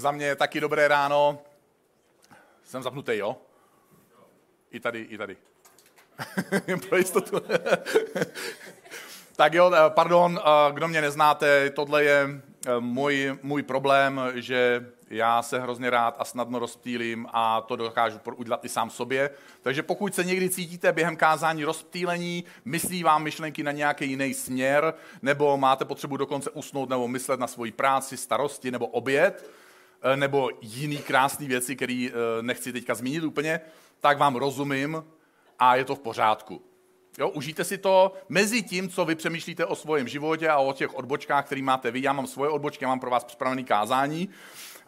za mě taky dobré ráno. Jsem zapnutý, jo? I tady, i tady. Pro jistotu. tak jo, eh, pardon, eh, kdo mě neznáte, tohle je eh, můj, můj problém, že já se hrozně rád a snadno rozptýlím a to dokážu udělat i sám sobě. Takže pokud se někdy cítíte během kázání rozptýlení, myslí vám myšlenky na nějaký jiný směr, nebo máte potřebu dokonce usnout nebo myslet na svoji práci, starosti nebo oběd, nebo jiný krásné věci, které eh, nechci teďka zmínit úplně, tak vám rozumím a je to v pořádku. Jo, užijte si to mezi tím, co vy přemýšlíte o svém životě a o těch odbočkách, který máte vy. Já mám svoje odbočky, já mám pro vás připravený kázání.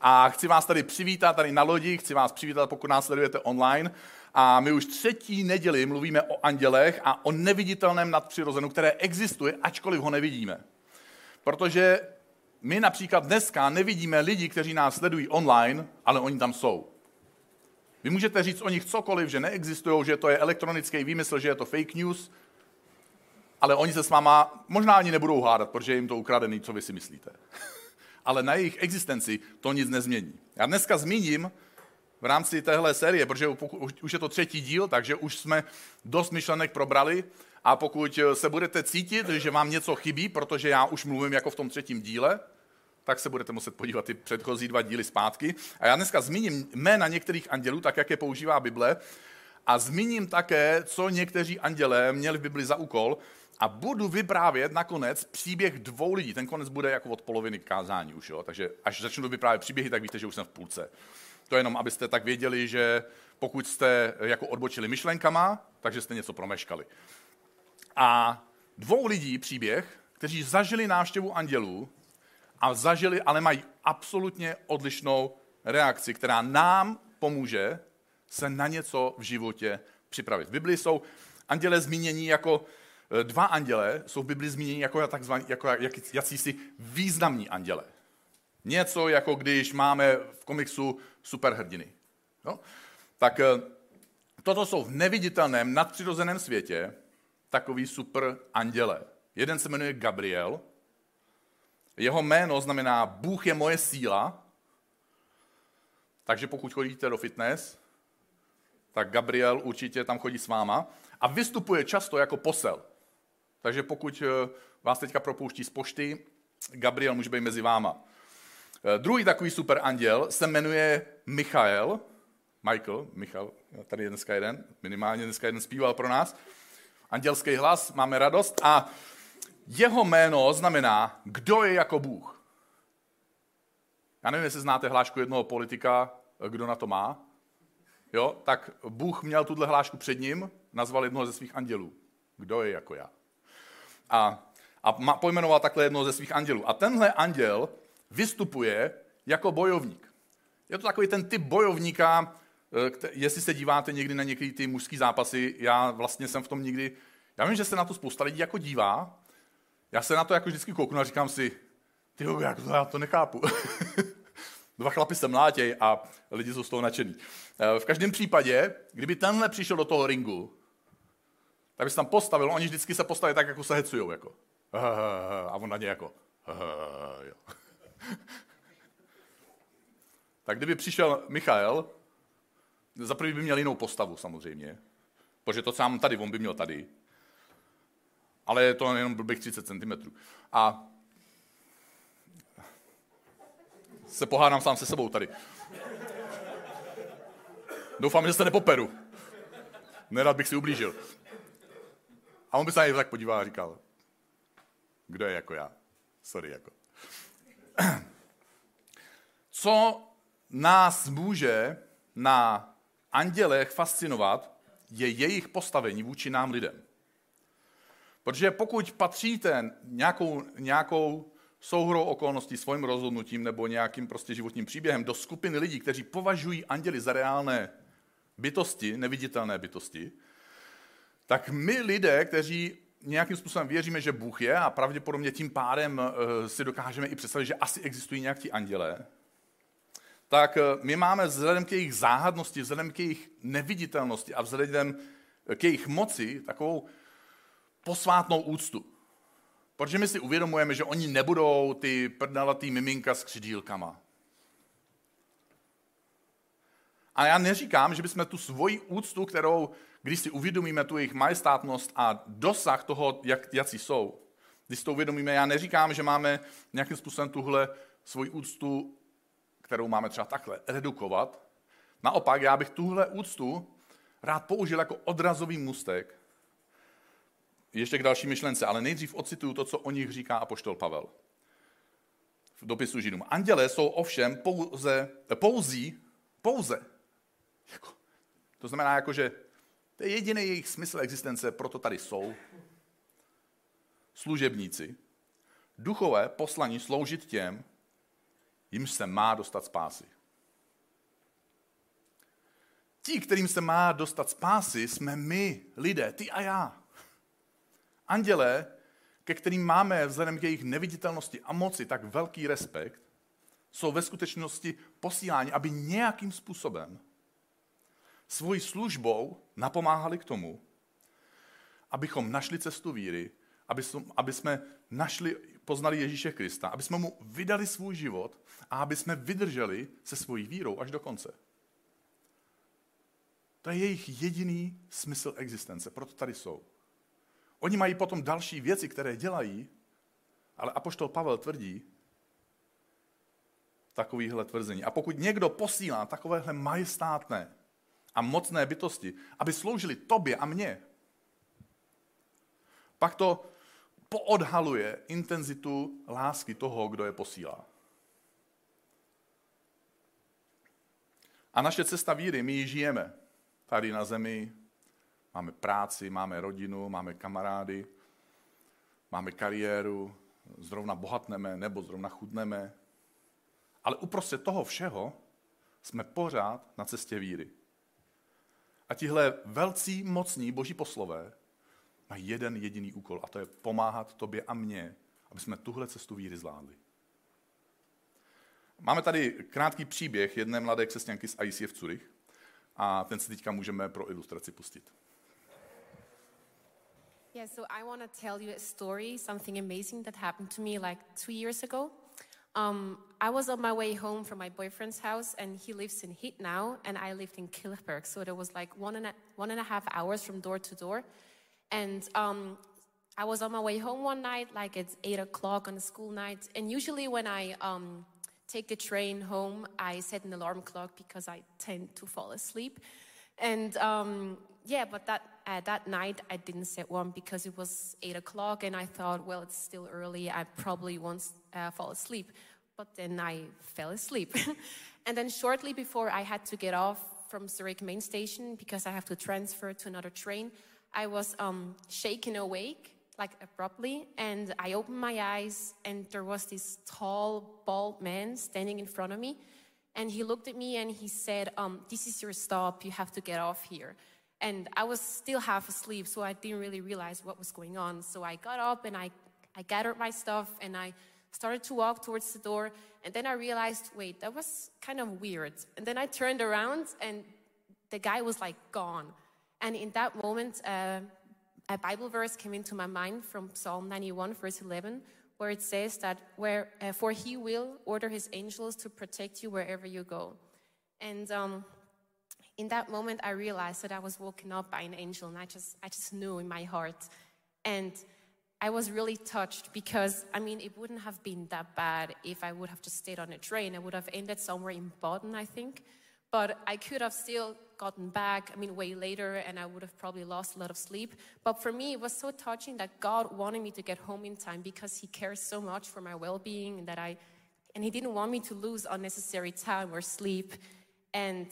A chci vás tady přivítat tady na lodi, chci vás přivítat, pokud nás sledujete online. A my už třetí neděli mluvíme o andělech a o neviditelném nadpřirozenu, které existuje, ačkoliv ho nevidíme. Protože my například dneska nevidíme lidi, kteří nás sledují online, ale oni tam jsou. Vy můžete říct o nich cokoliv, že neexistují, že to je elektronický výmysl, že je to fake news, ale oni se s váma možná ani nebudou hádat, protože je jim to ukradený, co vy si myslíte. ale na jejich existenci to nic nezmění. Já dneska zmíním v rámci téhle série, protože už je to třetí díl, takže už jsme dost myšlenek probrali a pokud se budete cítit, že vám něco chybí, protože já už mluvím jako v tom třetím díle, tak se budete muset podívat ty předchozí dva díly zpátky. A já dneska zmíním jména některých andělů, tak jak je používá Bible, a zmíním také, co někteří andělé měli v Bibli za úkol, a budu vyprávět nakonec příběh dvou lidí. Ten konec bude jako od poloviny kázání už, jo? takže až začnu vyprávět příběhy, tak víte, že už jsem v půlce. To jenom, abyste tak věděli, že pokud jste jako odbočili myšlenkama, takže jste něco promeškali. A dvou lidí příběh, kteří zažili návštěvu andělů a zažili, ale mají absolutně odlišnou reakci, která nám pomůže se na něco v životě připravit. V Biblii jsou anděle zmínění jako Eh, dva anděle jsou v Bibli zmíněni jako, takzvaný, jako jak, jakýsi významní anděle. Něco jako když máme v komiksu superhrdiny. No? Tak eh, toto jsou v neviditelném, nadpřirozeném světě takový super anděle. Jeden se jmenuje Gabriel, jeho jméno znamená Bůh je moje síla, takže pokud chodíte do fitness, tak Gabriel určitě tam chodí s váma a vystupuje často jako posel. Takže pokud eh, vás teďka propouští z pošty, Gabriel může být mezi váma. Eh, druhý takový super anděl se jmenuje Michael. Michael, Michal, tady je dneska jeden, minimálně dneska jeden zpíval pro nás. Andělský hlas, máme radost. A jeho jméno znamená, kdo je jako Bůh. Já nevím, jestli znáte hlášku jednoho politika, kdo na to má. Jo, tak Bůh měl tuhle hlášku před ním, nazval jednoho ze svých andělů. Kdo je jako já? a, a pojmenoval takhle jednoho ze svých andělů. A tenhle anděl vystupuje jako bojovník. Je to takový ten typ bojovníka, jestli se díváte někdy na některé ty mužské zápasy, já vlastně jsem v tom nikdy, já vím, že se na to spousta lidí jako dívá, já se na to jako vždycky kouknu a říkám si, ty jak to, já to nechápu. Dva chlapy se mlátěj a lidi jsou z toho nadšený. Eh, v každém případě, kdyby tenhle přišel do toho ringu, tak by se tam postavil, oni vždycky se postaví tak, jako se hecujou, jako. A on na ně jako. Tak kdyby přišel Michael, za prvý by měl jinou postavu samozřejmě, protože to sám tady, on by měl tady, ale je to jenom blbých 30 cm. A se pohádám sám se sebou tady. Doufám, že se nepoperu. Nerad bych si ublížil. A on by se na něj tak podíval a říkal, kdo je jako já? Sorry, jako. Co nás může na andělech fascinovat, je jejich postavení vůči nám lidem. Protože pokud patříte nějakou, nějakou souhrou okolností, svým rozhodnutím nebo nějakým prostě životním příběhem do skupiny lidí, kteří považují anděly za reálné bytosti, neviditelné bytosti, tak my lidé, kteří nějakým způsobem věříme, že Bůh je a pravděpodobně tím pádem eh, si dokážeme i představit, že asi existují nějaký andělé, tak eh, my máme vzhledem k jejich záhadnosti, vzhledem k jejich neviditelnosti a vzhledem k jejich moci takovou posvátnou úctu. Protože my si uvědomujeme, že oni nebudou ty prdalatý miminka s křidílkama. A já neříkám, že bychom tu svoji úctu, kterou, když si uvědomíme tu jejich majestátnost a dosah toho, jak, jací jsou, když si to uvědomíme, já neříkám, že máme nějakým způsobem tuhle svoji úctu, kterou máme třeba takhle, redukovat. Naopak, já bych tuhle úctu rád použil jako odrazový mustek ještě k další myšlence, ale nejdřív ocituju to, co o nich říká apoštol Pavel v dopisu Židům. Andělé jsou ovšem pouze, pouzí, pouze. Jako, to znamená, jako, že to je jediný jejich smysl existence, proto tady jsou. Služebníci, duchové poslaní sloužit těm, jimž se má dostat spásy. Ti, kterým se má dostat spásy, jsme my, lidé, ty a já. Andělé, ke kterým máme vzhledem k jejich neviditelnosti a moci tak velký respekt, jsou ve skutečnosti posíláni, aby nějakým způsobem svojí službou napomáhali k tomu, abychom našli cestu víry, aby jsme našli, poznali Ježíše Krista, aby jsme mu vydali svůj život a aby jsme vydrželi se svojí vírou až do konce. To je jejich jediný smysl existence, proto tady jsou. Oni mají potom další věci, které dělají, ale Apoštol Pavel tvrdí takovýhle tvrzení. A pokud někdo posílá takovéhle majestátné a mocné bytosti, aby sloužili tobě a mně, pak to poodhaluje intenzitu lásky toho, kdo je posílá. A naše cesta víry, my ji žijeme tady na zemi, máme práci, máme rodinu, máme kamarády, máme kariéru, zrovna bohatneme nebo zrovna chudneme. Ale uprostřed toho všeho jsme pořád na cestě víry. A tihle velcí, mocní boží poslové mají jeden jediný úkol a to je pomáhat tobě a mně, aby jsme tuhle cestu víry zvládli. Máme tady krátký příběh jedné mladé křesťanky z ICF Zurich a ten si teďka můžeme pro ilustraci pustit. Yeah, so I want to tell you a story, something amazing that happened to me like two years ago. Um, I was on my way home from my boyfriend's house, and he lives in Heat now, and I lived in Kilchberg. So there was like one and a, one and a half hours from door to door. And um, I was on my way home one night, like it's eight o'clock on a school night. And usually when I um, take the train home, I set an alarm clock because I tend to fall asleep. And um, yeah, but that uh, that night I didn't set one because it was eight o'clock, and I thought, well, it's still early. I probably won't uh, fall asleep. But then I fell asleep, and then shortly before I had to get off from Zurich main station because I have to transfer to another train, I was um, shaken awake like abruptly, and I opened my eyes, and there was this tall, bald man standing in front of me. And he looked at me and he said, um, This is your stop. You have to get off here. And I was still half asleep, so I didn't really realize what was going on. So I got up and I, I gathered my stuff and I started to walk towards the door. And then I realized, wait, that was kind of weird. And then I turned around and the guy was like gone. And in that moment, uh, a Bible verse came into my mind from Psalm 91, verse 11, where it says that, where, uh, For he will order his angels to protect you wherever you go. And um, in that moment, I realized that I was woken up by an angel, and I just, I just knew in my heart. And I was really touched because, I mean, it wouldn't have been that bad if I would have just stayed on a train. I would have ended somewhere in Baden, I think. But I could have still gotten back, I mean, way later, and I would have probably lost a lot of sleep. But for me, it was so touching that God wanted me to get home in time because He cares so much for my well being and that I, and He didn't want me to lose unnecessary time or sleep. And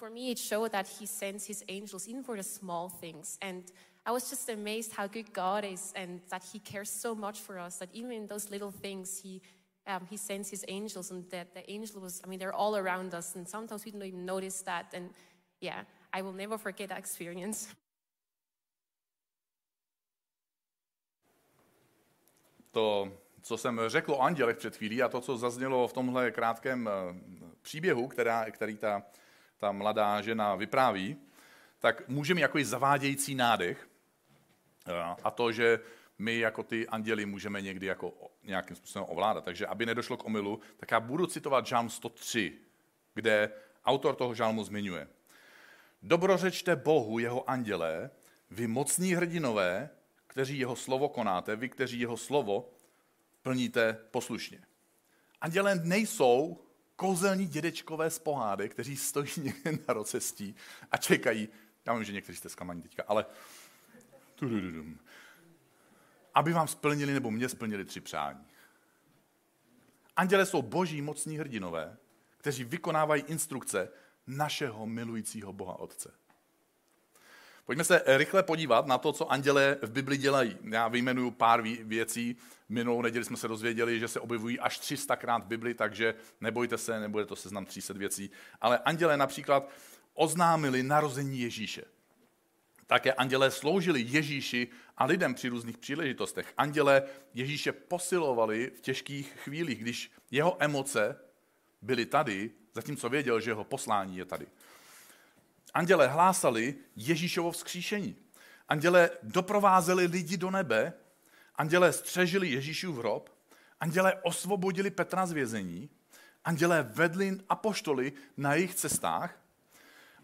for me, it showed that He sends His angels even for the small things. And I was just amazed how good God is and that He cares so much for us that even in those little things, He um, he sends his angels, and that the angel was, I mean, they're all around us, and sometimes we don't even notice that. And yeah, I will never forget that experience. To co jsem řekl o andělech před chvílí a to, co zaznělo v tomhle krátkém eh, příběhu, která, který ta, ta mladá žena vypráví, tak může mít jako zavádějící nádech eh, a to, že my jako ty anděli můžeme někdy jako nějakým způsobem ovládat. Takže aby nedošlo k omylu, tak já budu citovat Žám 103, kde autor toho žálmu zmiňuje. Dobrořečte Bohu, jeho andělé, vy mocní hrdinové, kteří jeho slovo konáte, vy, kteří jeho slovo plníte poslušně. Andělé nejsou kouzelní dědečkové z pohádek, kteří stojí někde na rocestí a čekají, já vím, že někteří jste zklamaní teďka, ale aby vám splnili nebo mě splnili tři přání. Anděle jsou boží mocní hrdinové, kteří vykonávají instrukce našeho milujícího Boha Otce. Pojďme se rychle podívat na to, co anděle v Bibli dělají. Já vyjmenuju pár věcí. Minulou neděli jsme se dozvěděli, že se objevují až 300 krát v Bibli, takže nebojte se, nebude to seznam 300 věcí. Ale anděle například oznámili narození Ježíše. Také andělé sloužili Ježíši a lidem při různých příležitostech. Andělé Ježíše posilovali v těžkých chvílích, když jeho emoce byly tady, zatímco věděl, že jeho poslání je tady. Andělé hlásali Ježíšovo vzkříšení. Andělé doprovázeli lidi do nebe, andělé střežili Ježíšův hrob, andělé osvobodili Petra z vězení, andělé vedli apoštoly na jejich cestách,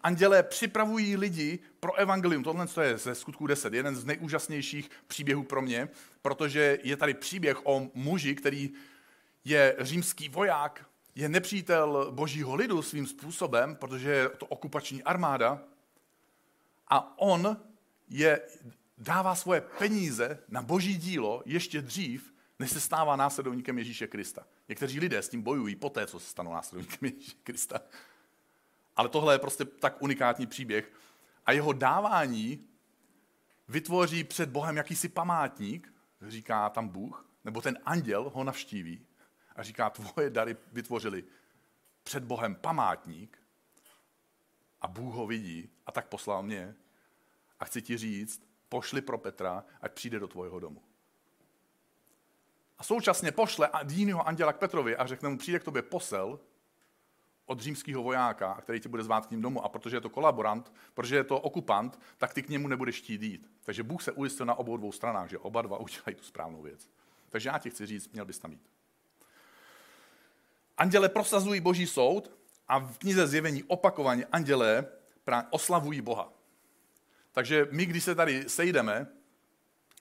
andělé připravují lidi pro evangelium. Tohle je ze skutku 10, jeden z nejúžasnějších příběhů pro mě, protože je tady příběh o muži, který je římský voják, je nepřítel božího lidu svým způsobem, protože je to okupační armáda a on je, dává svoje peníze na boží dílo ještě dřív, než se stává následovníkem Ježíše Krista. Někteří lidé s tím bojují poté, co se stanou následovníkem Ježíše Krista. Ale tohle je prostě tak unikátní příběh. A jeho dávání vytvoří před Bohem jakýsi památník, říká tam Bůh, nebo ten anděl ho navštíví a říká, tvoje dary vytvořili před Bohem památník a Bůh ho vidí a tak poslal mě a chci ti říct, pošli pro Petra, ať přijde do tvojho domu. A současně pošle jiného anděla k Petrovi a řekne mu, přijde k tobě posel od římského vojáka, který tě bude zvát k ním domů. A protože je to kolaborant, protože je to okupant, tak ty k němu nebudeš chtít jít. Takže Bůh se ujistil na obou dvou stranách, že oba dva udělají tu správnou věc. Takže já ti chci říct, měl bys tam jít. Anděle prosazují boží soud a v knize zjevení opakovaně anděle oslavují Boha. Takže my, když se tady sejdeme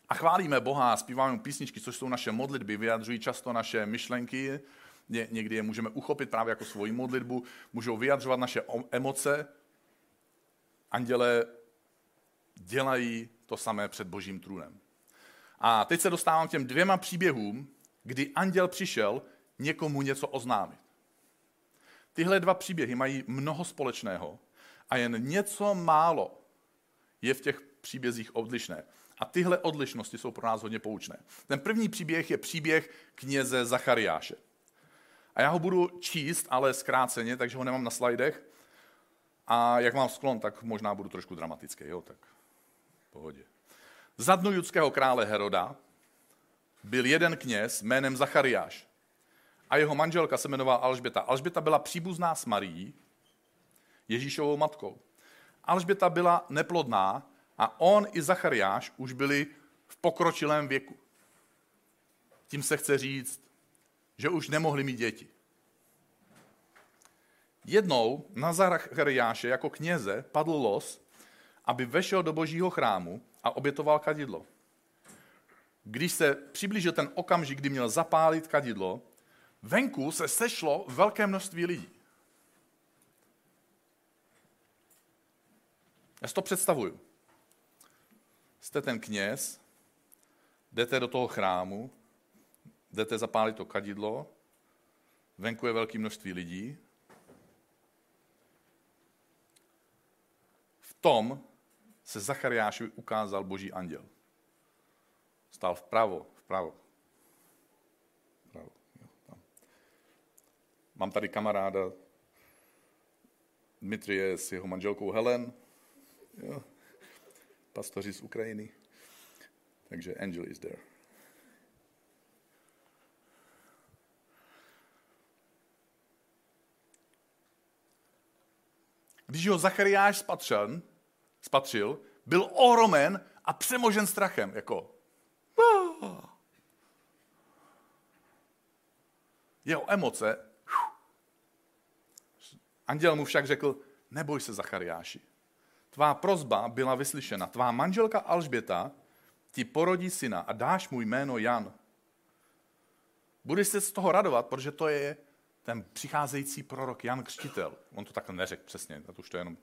a chválíme Boha a zpíváme písničky, což jsou naše modlitby, vyjadřují často naše myšlenky, Ně, někdy je můžeme uchopit právě jako svoji modlitbu, můžou vyjadřovat naše emoce. Anděle dělají to samé před božím trůnem. A teď se dostávám k těm dvěma příběhům, kdy anděl přišel někomu něco oznámit. Tyhle dva příběhy mají mnoho společného a jen něco málo je v těch příbězích odlišné. A tyhle odlišnosti jsou pro nás hodně poučné. Ten první příběh je příběh kněze Zachariáše. A já ho budu číst, ale zkráceně, takže ho nemám na slajdech. A jak mám sklon, tak možná budu trošku dramatický, jo, tak pohodě. Za dnu judského krále Heroda byl jeden kněz jménem Zachariáš a jeho manželka se jmenovala Alžběta. Alžběta byla příbuzná s Marií, Ježíšovou matkou. Alžběta byla neplodná a on i Zachariáš už byli v pokročilém věku. Tím se chce říct, že už nemohli mít děti. Jednou na Zachariáše jako kněze padl los, aby vešel do božího chrámu a obětoval kadidlo. Když se přiblížil ten okamžik, kdy měl zapálit kadidlo, venku se sešlo velké množství lidí. Já si to představuju. Jste ten kněz, jdete do toho chrámu, jdete zapálit to kadidlo, venku je velké množství lidí. V tom se Zachariášovi ukázal boží anděl. Stál vpravo, vpravo jo, tam. Mám tady kamaráda Dmitrie s jeho manželkou Helen, jo, pastoři z Ukrajiny. Takže angel is there. Když ho Zachariáš spatřil, spatřil, byl ohromen a přemožen strachem. Jako, jeho emoce Anděl mu však řekl, neboj se, Zachariáši. Tvá prozba byla vyslyšena. Tvá manželka Alžběta ti porodí syna a dáš mu jméno Jan. Budeš se z toho radovat, protože to je ten přicházející prorok Jan Křtitel. On to takhle neřekl přesně, to už to je jenom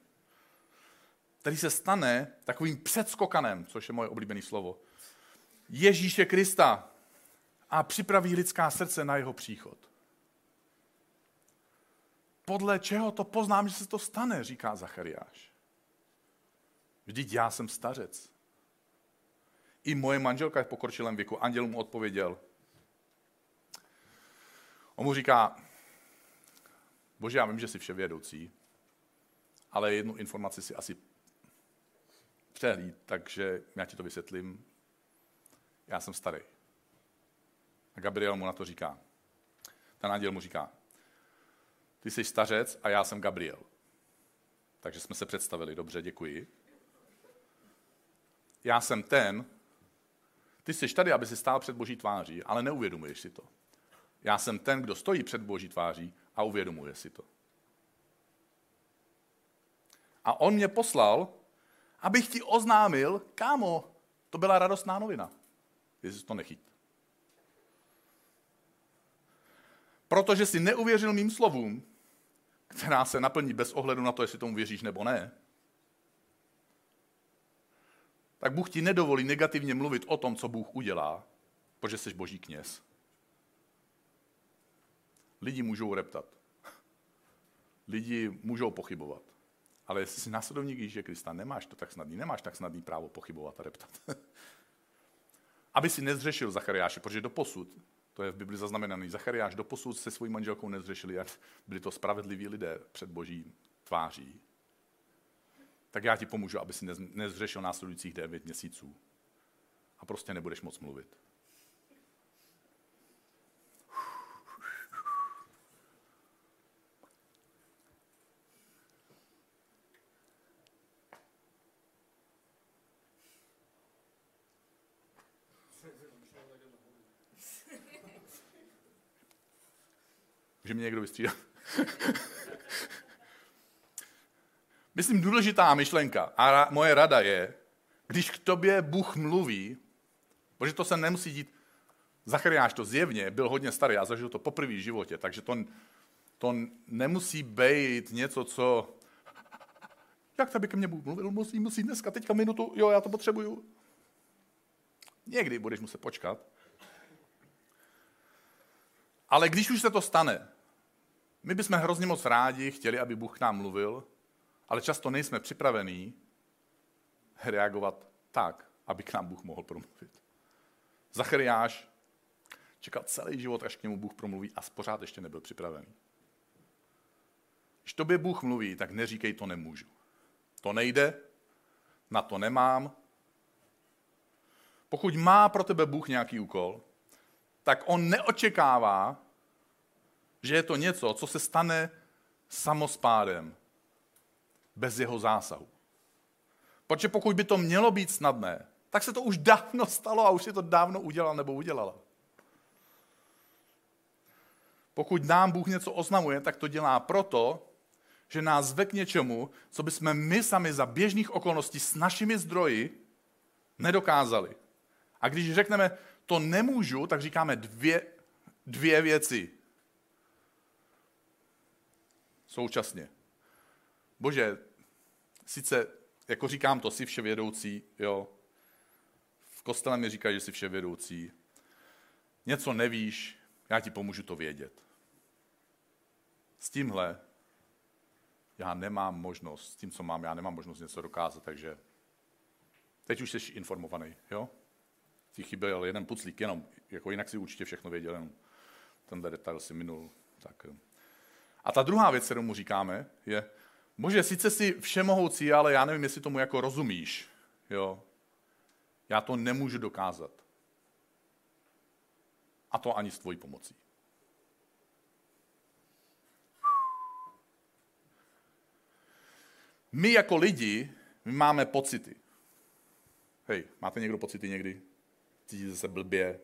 který se stane takovým předskokanem, což je moje oblíbené slovo, Ježíše Krista a připraví lidská srdce na jeho příchod. Podle čeho to poznám, že se to stane, říká Zachariáš. Vždyť já jsem stařec. I moje manželka je v pokročilém věku. Anděl mu odpověděl. On mu říká, bože, já vím, že jsi vševědoucí, ale jednu informaci si asi přehlíd, takže já ti to vysvětlím. Já jsem starý. A Gabriel mu na to říká. Ten anděl mu říká, ty jsi stařec a já jsem Gabriel. Takže jsme se představili, dobře, děkuji. Já jsem ten, ty jsi tady, aby si stál před boží tváří, ale neuvědomuješ si to. Já jsem ten, kdo stojí před boží tváří a uvědomuje si to. A on mě poslal, abych ti oznámil, kámo, to byla radostná novina. Jestli to nechyt. Protože si neuvěřil mým slovům, která se naplní bez ohledu na to, jestli tomu věříš nebo ne, tak Bůh ti nedovolí negativně mluvit o tom, co Bůh udělá, protože jsi boží kněz. Lidi můžou reptat. Lidi můžou pochybovat. Ale jestli jsi následovník Ježíše Krista, nemáš to tak snadný, nemáš tak snadný právo pochybovat a reptat. Aby si nezřešil Zachariáše, protože do posud, to je v Bibli zaznamenaný, Zachariáš do posud se svojí manželkou nezřešili, jak byli to spravedliví lidé před boží tváří. Tak já ti pomůžu, aby si nezřešil následujících devět měsíců. A prostě nebudeš moc mluvit. Může mě někdo vystřídat? Myslím, důležitá myšlenka a moje rada je, když k tobě Bůh mluví, protože to se nemusí dít, Zachariáš to zjevně byl hodně starý a zažil to poprvé v životě, takže to, to nemusí být něco, co jak tady ke mně mluvil, musí, musí dneska, teďka minutu, jo, já to potřebuju. Někdy budeš muset počkat. Ale když už se to stane, my bychom hrozně moc rádi chtěli, aby Bůh k nám mluvil, ale často nejsme připravení reagovat tak, aby k nám Bůh mohl promluvit. Zachariáš čekal celý život, až k němu Bůh promluví a pořád ještě nebyl připravený. Když tobě Bůh mluví, tak neříkej, to nemůžu. To nejde, na to nemám. Pokud má pro tebe Bůh nějaký úkol, tak on neočekává, že je to něco, co se stane samospádem, bez jeho zásahu. Protože pokud by to mělo být snadné, tak se to už dávno stalo a už si to dávno udělal nebo udělala. Pokud nám Bůh něco oznamuje, tak to dělá proto, že nás zve k něčemu, co bychom my sami za běžných okolností s našimi zdroji nedokázali. A když řekneme, to nemůžu, tak říkáme dvě, dvě věci současně. Bože, sice, jako říkám to, jsi vševědoucí, jo, v kostele mi říkají, že jsi vševědoucí, něco nevíš, já ti pomůžu to vědět. S tímhle já nemám možnost, s tím, co mám, já nemám možnost něco dokázat, takže teď už jsi informovaný, jo? Ti chyběl jeden puclík, jenom, jako jinak si určitě všechno věděl, jenom tenhle detail si minul. Tak. A ta druhá věc, kterou mu říkáme, je, bože, sice jsi všemohoucí, ale já nevím, jestli tomu jako rozumíš. Jo? Já to nemůžu dokázat. A to ani s tvojí pomocí. My jako lidi, my máme pocity. Hej, máte někdo pocity někdy? Cítíte se blbě?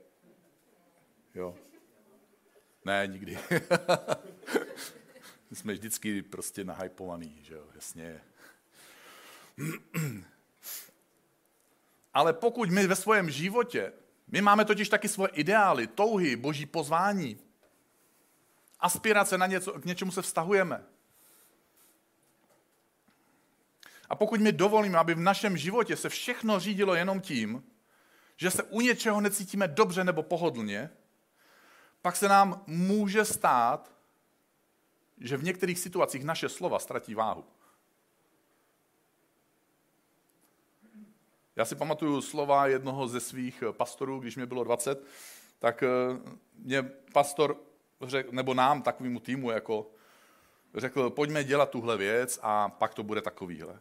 Jo. Ne, nikdy. jsme vždycky prostě nahypovaný, že jo, jasně. Ale pokud my ve svém životě, my máme totiž taky svoje ideály, touhy, boží pozvání, aspirace na něco, k něčemu se vztahujeme. A pokud my dovolíme, aby v našem životě se všechno řídilo jenom tím, že se u něčeho necítíme dobře nebo pohodlně, pak se nám může stát, že v některých situacích naše slova ztratí váhu. Já si pamatuju slova jednoho ze svých pastorů, když mě bylo 20, tak eh, mě pastor řekl, nebo nám, takovému týmu, jako řekl, pojďme dělat tuhle věc a pak to bude takovýhle.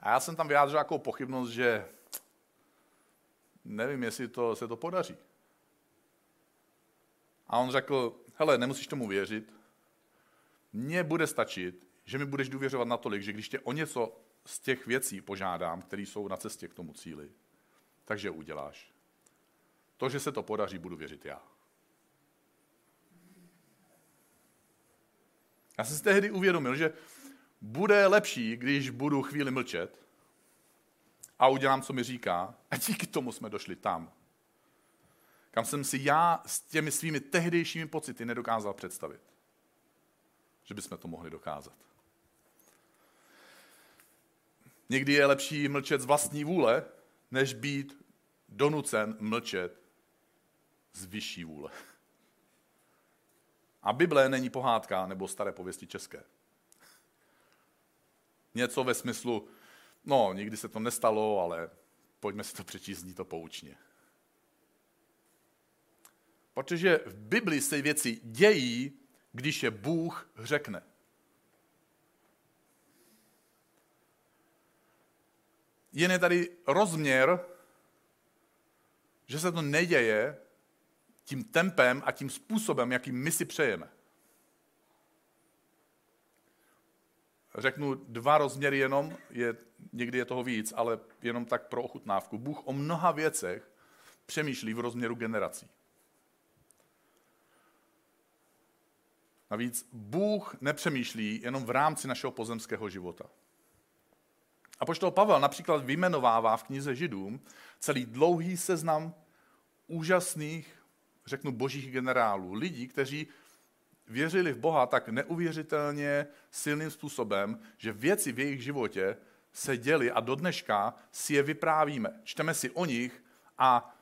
A já jsem tam vyjádřil nějakou pochybnost, že nevím, jestli to, se to podaří. A on řekl, hele, nemusíš tomu věřit, mně bude stačit, že mi budeš důvěřovat natolik, že když tě o něco z těch věcí požádám, které jsou na cestě k tomu cíli, takže uděláš. To, že se to podaří, budu věřit já. Já jsem si tehdy uvědomil, že bude lepší, když budu chvíli mlčet a udělám, co mi říká, a díky tomu jsme došli tam, kam jsem si já s těmi svými tehdejšími pocity nedokázal představit, že bychom to mohli dokázat. Někdy je lepší mlčet z vlastní vůle, než být donucen mlčet z vyšší vůle. A Bible není pohádka nebo staré pověsti české. Něco ve smyslu, no, nikdy se to nestalo, ale pojďme si to přečíst, zní to poučně. Protože v Biblii se věci dějí, když je Bůh řekne. Jen je tady rozměr, že se to neděje tím tempem a tím způsobem, jakým my si přejeme. Řeknu dva rozměry jenom, je, někdy je toho víc, ale jenom tak pro ochutnávku. Bůh o mnoha věcech přemýšlí v rozměru generací. Navíc Bůh nepřemýšlí jenom v rámci našeho pozemského života. A poštol Pavel například vyjmenovává v knize Židům celý dlouhý seznam úžasných, řeknu, božích generálů. Lidí, kteří věřili v Boha tak neuvěřitelně silným způsobem, že věci v jejich životě se děly a do dneška si je vyprávíme. Čteme si o nich a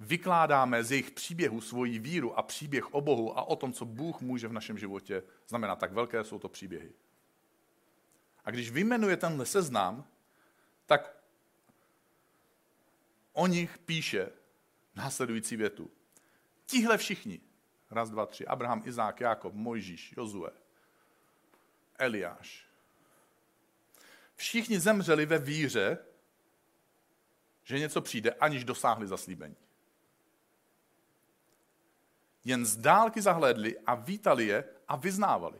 vykládáme z jejich příběhu svoji víru a příběh o Bohu a o tom, co Bůh může v našem životě znamenat. Tak velké jsou to příběhy. A když vyjmenuje tenhle seznam, tak o nich píše následující větu. Tihle všichni, raz, dva, tři, Abraham, Izák, Jákob, Mojžíš, Jozue, Eliáš. Všichni zemřeli ve víře, že něco přijde, aniž dosáhli zaslíbení. Jen z dálky zahlédli a vítali je a vyznávali.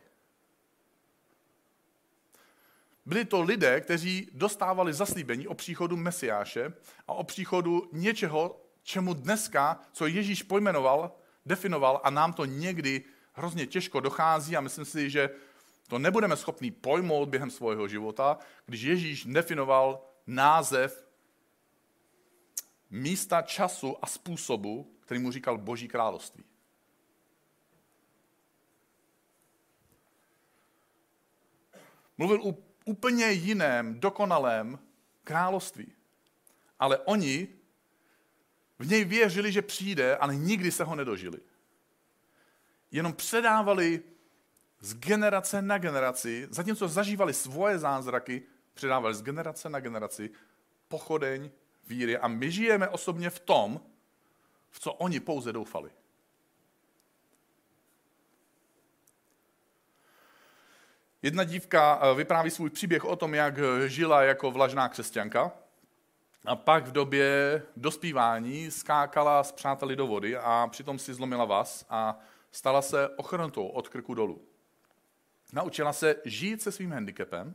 Byli to lidé, kteří dostávali zaslíbení o příchodu Mesiáše a o příchodu něčeho, čemu dneska, co Ježíš pojmenoval, definoval a nám to někdy hrozně těžko dochází a myslím si, že to nebudeme schopni pojmout během svého života, když Ježíš definoval název místa, času a způsobu, který mu říkal Boží království. Mluvil o úplně jiném, dokonalém království. Ale oni v něj věřili, že přijde, ale nikdy se ho nedožili. Jenom předávali z generace na generaci, zatímco zažívali svoje zázraky, předávali z generace na generaci pochodeň víry a my žijeme osobně v tom, v co oni pouze doufali. Jedna dívka eh, vypráví svůj příběh o tom, jak žila jako vlažná křesťanka a pak v době dospívání skákala s přáteli do vody a přitom si zlomila vás a stala se ochrnutou od krku dolů. Naučila se žít se svým handicapem,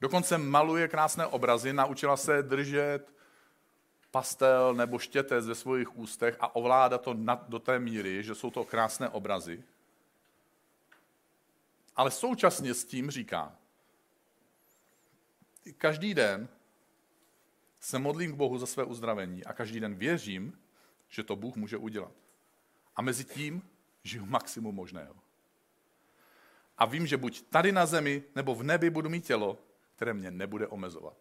dokonce maluje krásné obrazy, naučila se držet pastel nebo štětec ve svých ústech a ovládat to do té míry, že jsou to krásné obrazy. Ale současně s tím říká, každý den se modlím k Bohu za své uzdravení a každý den věřím, že to Bůh může udělat. A mezi tím žiju maximum možného. A vím, že buď tady na zemi nebo v nebi budu mít tělo, které mě nebude omezovat.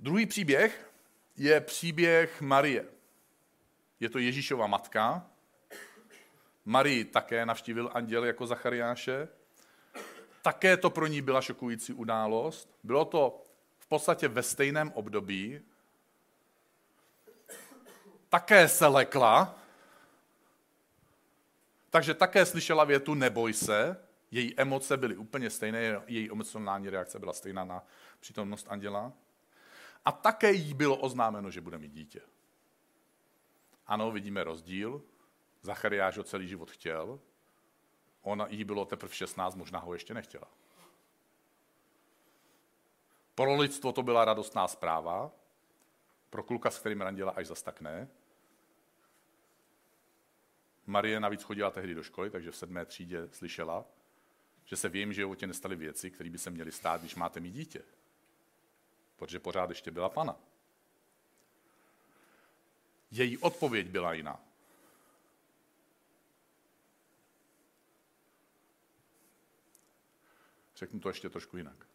Druhý příběh je příběh Marie. Je to Ježíšova matka. Marii také navštívil anděl jako Zachariáše. Také to pro ní byla šokující událost. Bylo to v podstatě ve stejném období. Také se lekla, takže také slyšela větu neboj se. Její emoce byly úplně stejné, její emocionální reakce byla stejná na přítomnost anděla. A také jí bylo oznámeno, že bude mít dítě. Ano, vidíme rozdíl. Zachariáš ho celý život chtěl, ona jí bylo teprve 16, možná ho ještě nechtěla. Pro lidstvo to byla radostná zpráva, pro kluka, s kterým randila, až zas tak ne. Marie navíc chodila tehdy do školy, takže v sedmé třídě slyšela, že se v jejím životě nestaly věci, které by se měly stát, když máte mít dítě. Protože pořád ještě byla pana. Její odpověď byla jiná. Řeknu to ještě trošku jinak.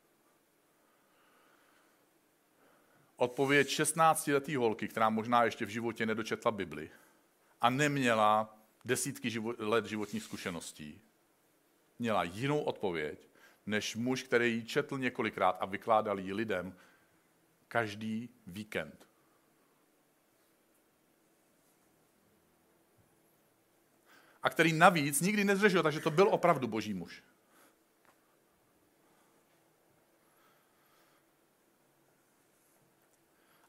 Odpověď 16-letý holky, která možná ještě v životě nedočetla Bibli a neměla desítky živo- let životních zkušeností, měla jinou odpověď, než muž, který ji četl několikrát a vykládal ji lidem každý víkend. A který navíc nikdy nezřešil, takže to byl opravdu boží muž.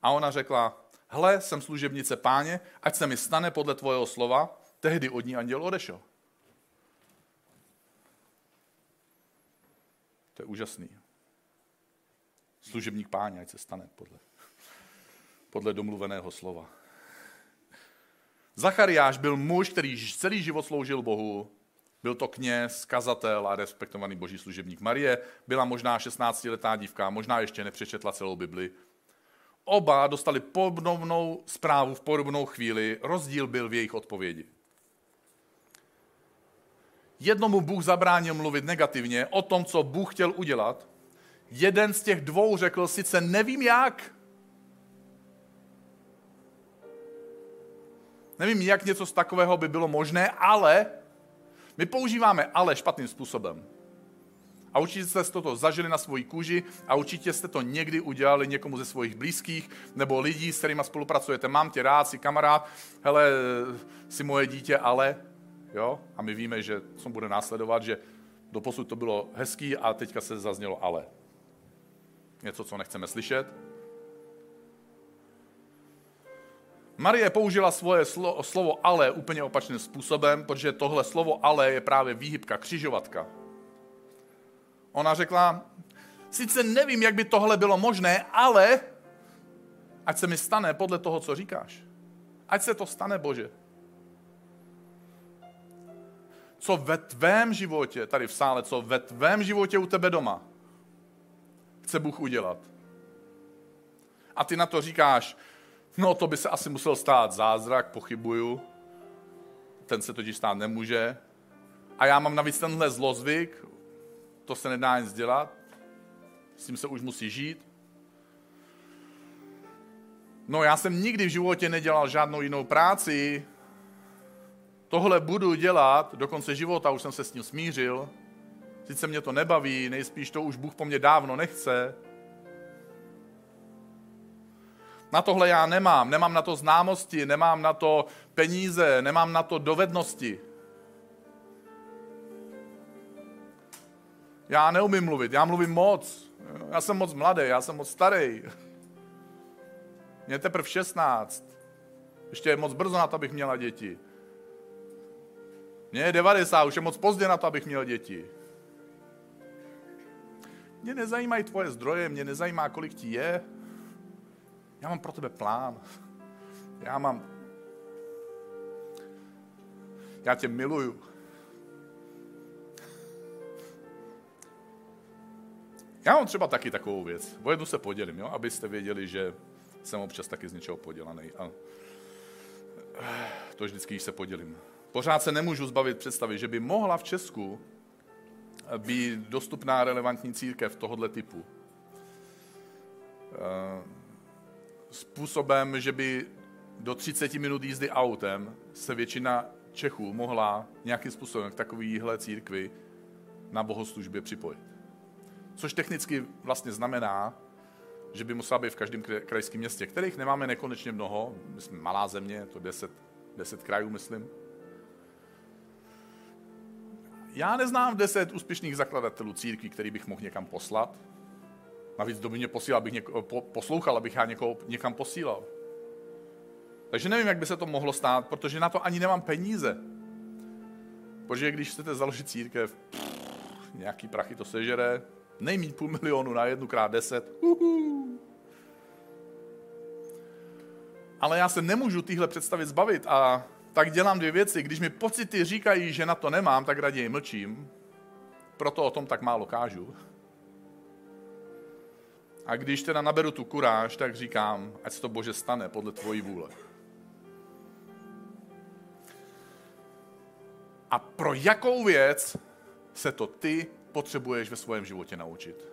A ona řekla, hle, jsem služebnice páně, ať se mi stane podle tvojeho slova. Tehdy od ní anděl odešel. To je úžasný. Služebník páně, ať se stane podle, podle domluveného slova. Zachariáš byl muž, který celý život sloužil Bohu. Byl to kněz, kazatel a respektovaný boží služebník. Marie byla možná 16-letá dívka, možná ještě nepřečetla celou Bibli, oba dostali podobnou zprávu v podobnou chvíli, rozdíl byl v jejich odpovědi. Jednomu Bůh zabránil mluvit negativně o tom, co Bůh chtěl udělat. Jeden z těch dvou řekl, sice nevím jak, nevím, jak něco z takového by bylo možné, ale my používáme ale špatným způsobem. A určitě jste toto zažili na svoji kůži a určitě jste to někdy udělali někomu ze svých blízkých nebo lidí, s kterými spolupracujete. Mám tě rád, jsi kamarád, hele, jsi moje dítě, ale, jo, a my víme, že co bude následovat, že doposud to bylo hezký a teďka se zaznělo ale. Něco, co nechceme slyšet. Marie použila svoje slovo ale úplně opačným způsobem, protože tohle slovo ale je právě výhybka, křižovatka. Ona řekla, sice nevím, jak by tohle bylo možné, ale ať se mi stane podle toho, co říkáš. Ať se to stane, Bože. Co ve tvém životě, tady v sále, co ve tvém životě u tebe doma, chce Bůh udělat. A ty na to říkáš, no to by se asi musel stát zázrak, pochybuju. Ten se totiž stát nemůže. A já mám navíc tenhle zlozvyk, to se nedá nic dělat, s tím se už musí žít. No já jsem nikdy v životě nedělal žádnou jinou práci, tohle budu dělat do konce života, už jsem se s tím smířil, sice mě to nebaví, nejspíš to už Bůh po mně dávno nechce. Na tohle já nemám, nemám na to známosti, nemám na to peníze, nemám na to dovednosti. Já neumím mluvit, já mluvím moc. Já jsem moc mladý, já jsem moc starý. Mě teprve 16. Ještě je moc brzo na to, abych měla děti. Mně je 90, už je moc pozdě na to, abych měl děti. Mě nezajímají tvoje zdroje, mě nezajímá, kolik ti je. Já mám pro tebe plán. Já mám... Já tě miluju. Já mám třeba taky takovou věc. O jednu se podělím, jo? abyste věděli, že jsem občas taky z něčeho podělaný. A to vždycky, když se podělím. Pořád se nemůžu zbavit představy, že by mohla v Česku být dostupná relevantní církev tohohle typu. Eh, způsobem, že by do 30 minut jízdy autem se většina Čechů mohla nějakým způsobem k takovýhle církvi na bohoslužbě připojit. Což technicky vlastně znamená, že by musela být v každém krajském městě, kterých nemáme nekonečně mnoho. My jsme malá země, to 10, 10 krajů, myslím. Já neznám 10 úspěšných zakladatelů církví, který bych mohl někam poslat. Navíc do mě posílal, abych něko, po, poslouchal, abych já někoho někam posílal. Takže nevím, jak by se to mohlo stát, protože na to ani nemám peníze. Protože když chcete založit církev, pff, nějaký prachy to sežere, nejmít půl milionu na jednu krát deset. Uhu. Ale já se nemůžu tyhle představit zbavit a tak dělám dvě věci. Když mi pocity říkají, že na to nemám, tak raději mlčím. Proto o tom tak málo kážu. A když teda naberu tu kuráž, tak říkám, ať se to Bože stane podle tvojí vůle. A pro jakou věc se to ty potřebuješ ve svém životě naučit?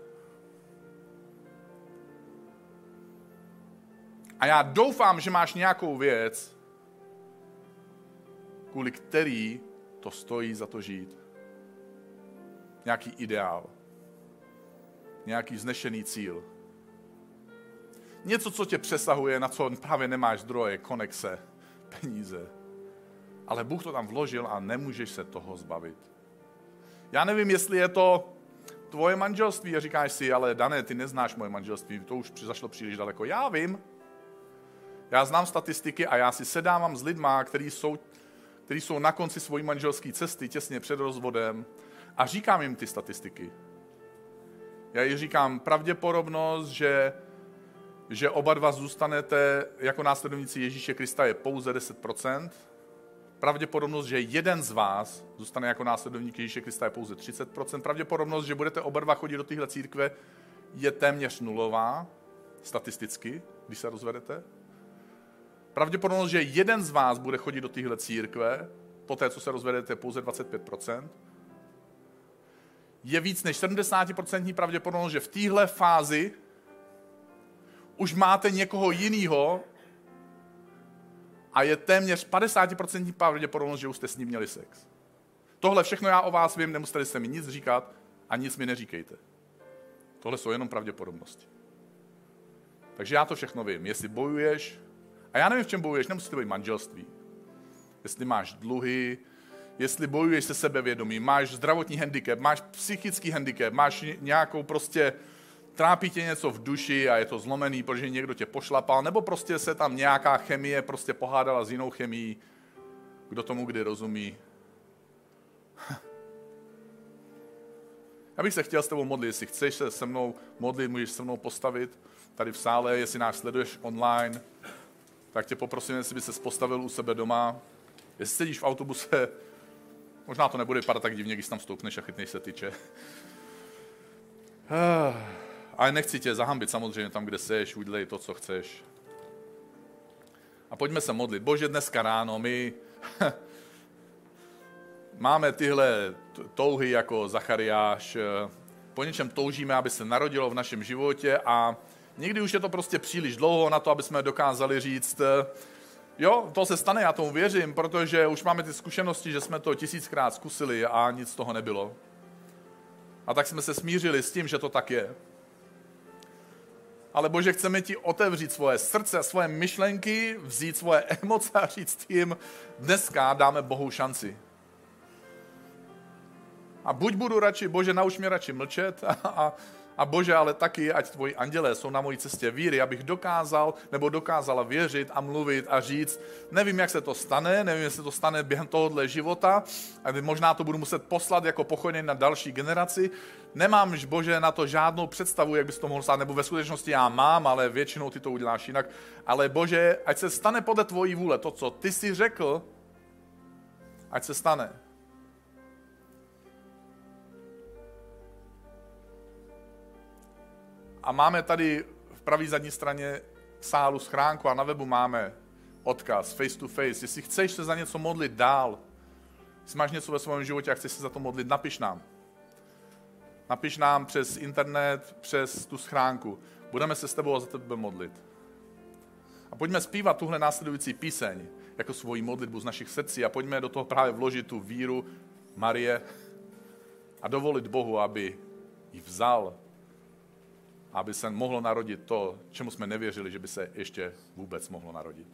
A já doufám, že máš nějakou věc, kvůli který to stojí za to žít. Nějaký ideál. Nějaký vznešený cíl. Něco, co tě přesahuje, na co právě nemáš zdroje, konexe, peníze. Ale Bůh to tam vložil a nemůžeš se toho zbavit. Já nevím, jestli je to tvoje manželství a říkáš si, ale Dané, ty neznáš moje manželství, to už zašlo příliš daleko. Já vím, já znám statistiky a já si sedávám s lidma, kteří jsou, kteří jsou na konci svojí manželské cesty, těsně před rozvodem a říkám jim ty statistiky. Já jim říkám pravděpodobnost, že že oba dva zůstanete jako následovníci Ježíše Krista je pouze 10%. Pravděpodobnost, že jeden z vás zůstane jako následovník Ježíše Krista je pouze 30%. Pravděpodobnost, že budete oba dva chodit do téhle církve je téměř nulová, statisticky, když se rozvedete. Pravděpodobnost, že jeden z vás bude chodit do téhle církve, po té, co se rozvedete, je pouze 25%. Je víc než 70% pravděpodobnost, že v téhle fázi už máte někoho jiného a je téměř 50% pravděpodobnost, že už jste s ním měli sex. Tohle všechno já o vás vím, nemuseli jste mi nic říkat a nic mi neříkejte. Tohle jsou jenom pravděpodobnosti. Takže já to všechno vím. Jestli bojuješ, a já nevím, v čem bojuješ, nemusí to být manželství. Jestli máš dluhy, jestli bojuješ se sebevědomí, máš zdravotní handicap, máš psychický handicap, máš nějakou prostě trápí tě něco v duši a je to zlomený, protože někdo tě pošlapal, nebo prostě se tam nějaká chemie prostě pohádala s jinou chemií, kdo tomu kdy rozumí. Já bych se chtěl s tebou modlit, jestli chceš se se mnou modlit, můžeš se mnou postavit tady v sále, jestli nás sleduješ online, tak tě poprosím, jestli by se postavil u sebe doma. Jestli sedíš v autobuse, možná to nebude vypadat tak divně, když tam stoupneš a chytneš se tyče. Ale nechci tě zahambit samozřejmě tam, kde seš, udělej to, co chceš. A pojďme se modlit. Bože, dneska ráno my máme tyhle touhy jako Zachariáš, po něčem toužíme, aby se narodilo v našem životě a někdy už je to prostě příliš dlouho na to, aby jsme dokázali říct, jo, to se stane, já tomu věřím, protože už máme ty zkušenosti, že jsme to tisíckrát zkusili a nic z toho nebylo. A tak jsme se smířili s tím, že to tak je ale Bože, chceme ti otevřít svoje srdce, svoje myšlenky, vzít svoje emoce a říct jim, dneska dáme Bohu šanci. A buď budu radši, Bože, nauč mě radši mlčet a, a, a Bože, ale taky, ať tvoji andělé jsou na mojí cestě víry, abych dokázal nebo dokázala věřit a mluvit a říct, nevím, jak se to stane, nevím, jestli to stane během tohohle života, a možná to budu muset poslat jako pochodně na další generaci. Nemám, Bože, na to žádnou představu, jak bys to mohl stát, nebo ve skutečnosti já mám, ale většinou ty to uděláš jinak. Ale Bože, ať se stane podle tvojí vůle to, co ty jsi řekl, Ať se stane. A máme tady v pravý zadní straně sálu schránku a na webu máme odkaz face to face. Jestli chceš se za něco modlit dál, jestli máš něco ve svém životě a chceš se za to modlit, napiš nám. Napiš nám přes internet, přes tu schránku. Budeme se s tebou a za tebe modlit. A pojďme zpívat tuhle následující píseň jako svoji modlitbu z našich srdcí a pojďme do toho právě vložit tu víru Marie a dovolit Bohu, aby ji vzal, aby se mohlo narodit to, čemu jsme nevěřili, že by se ještě vůbec mohlo narodit.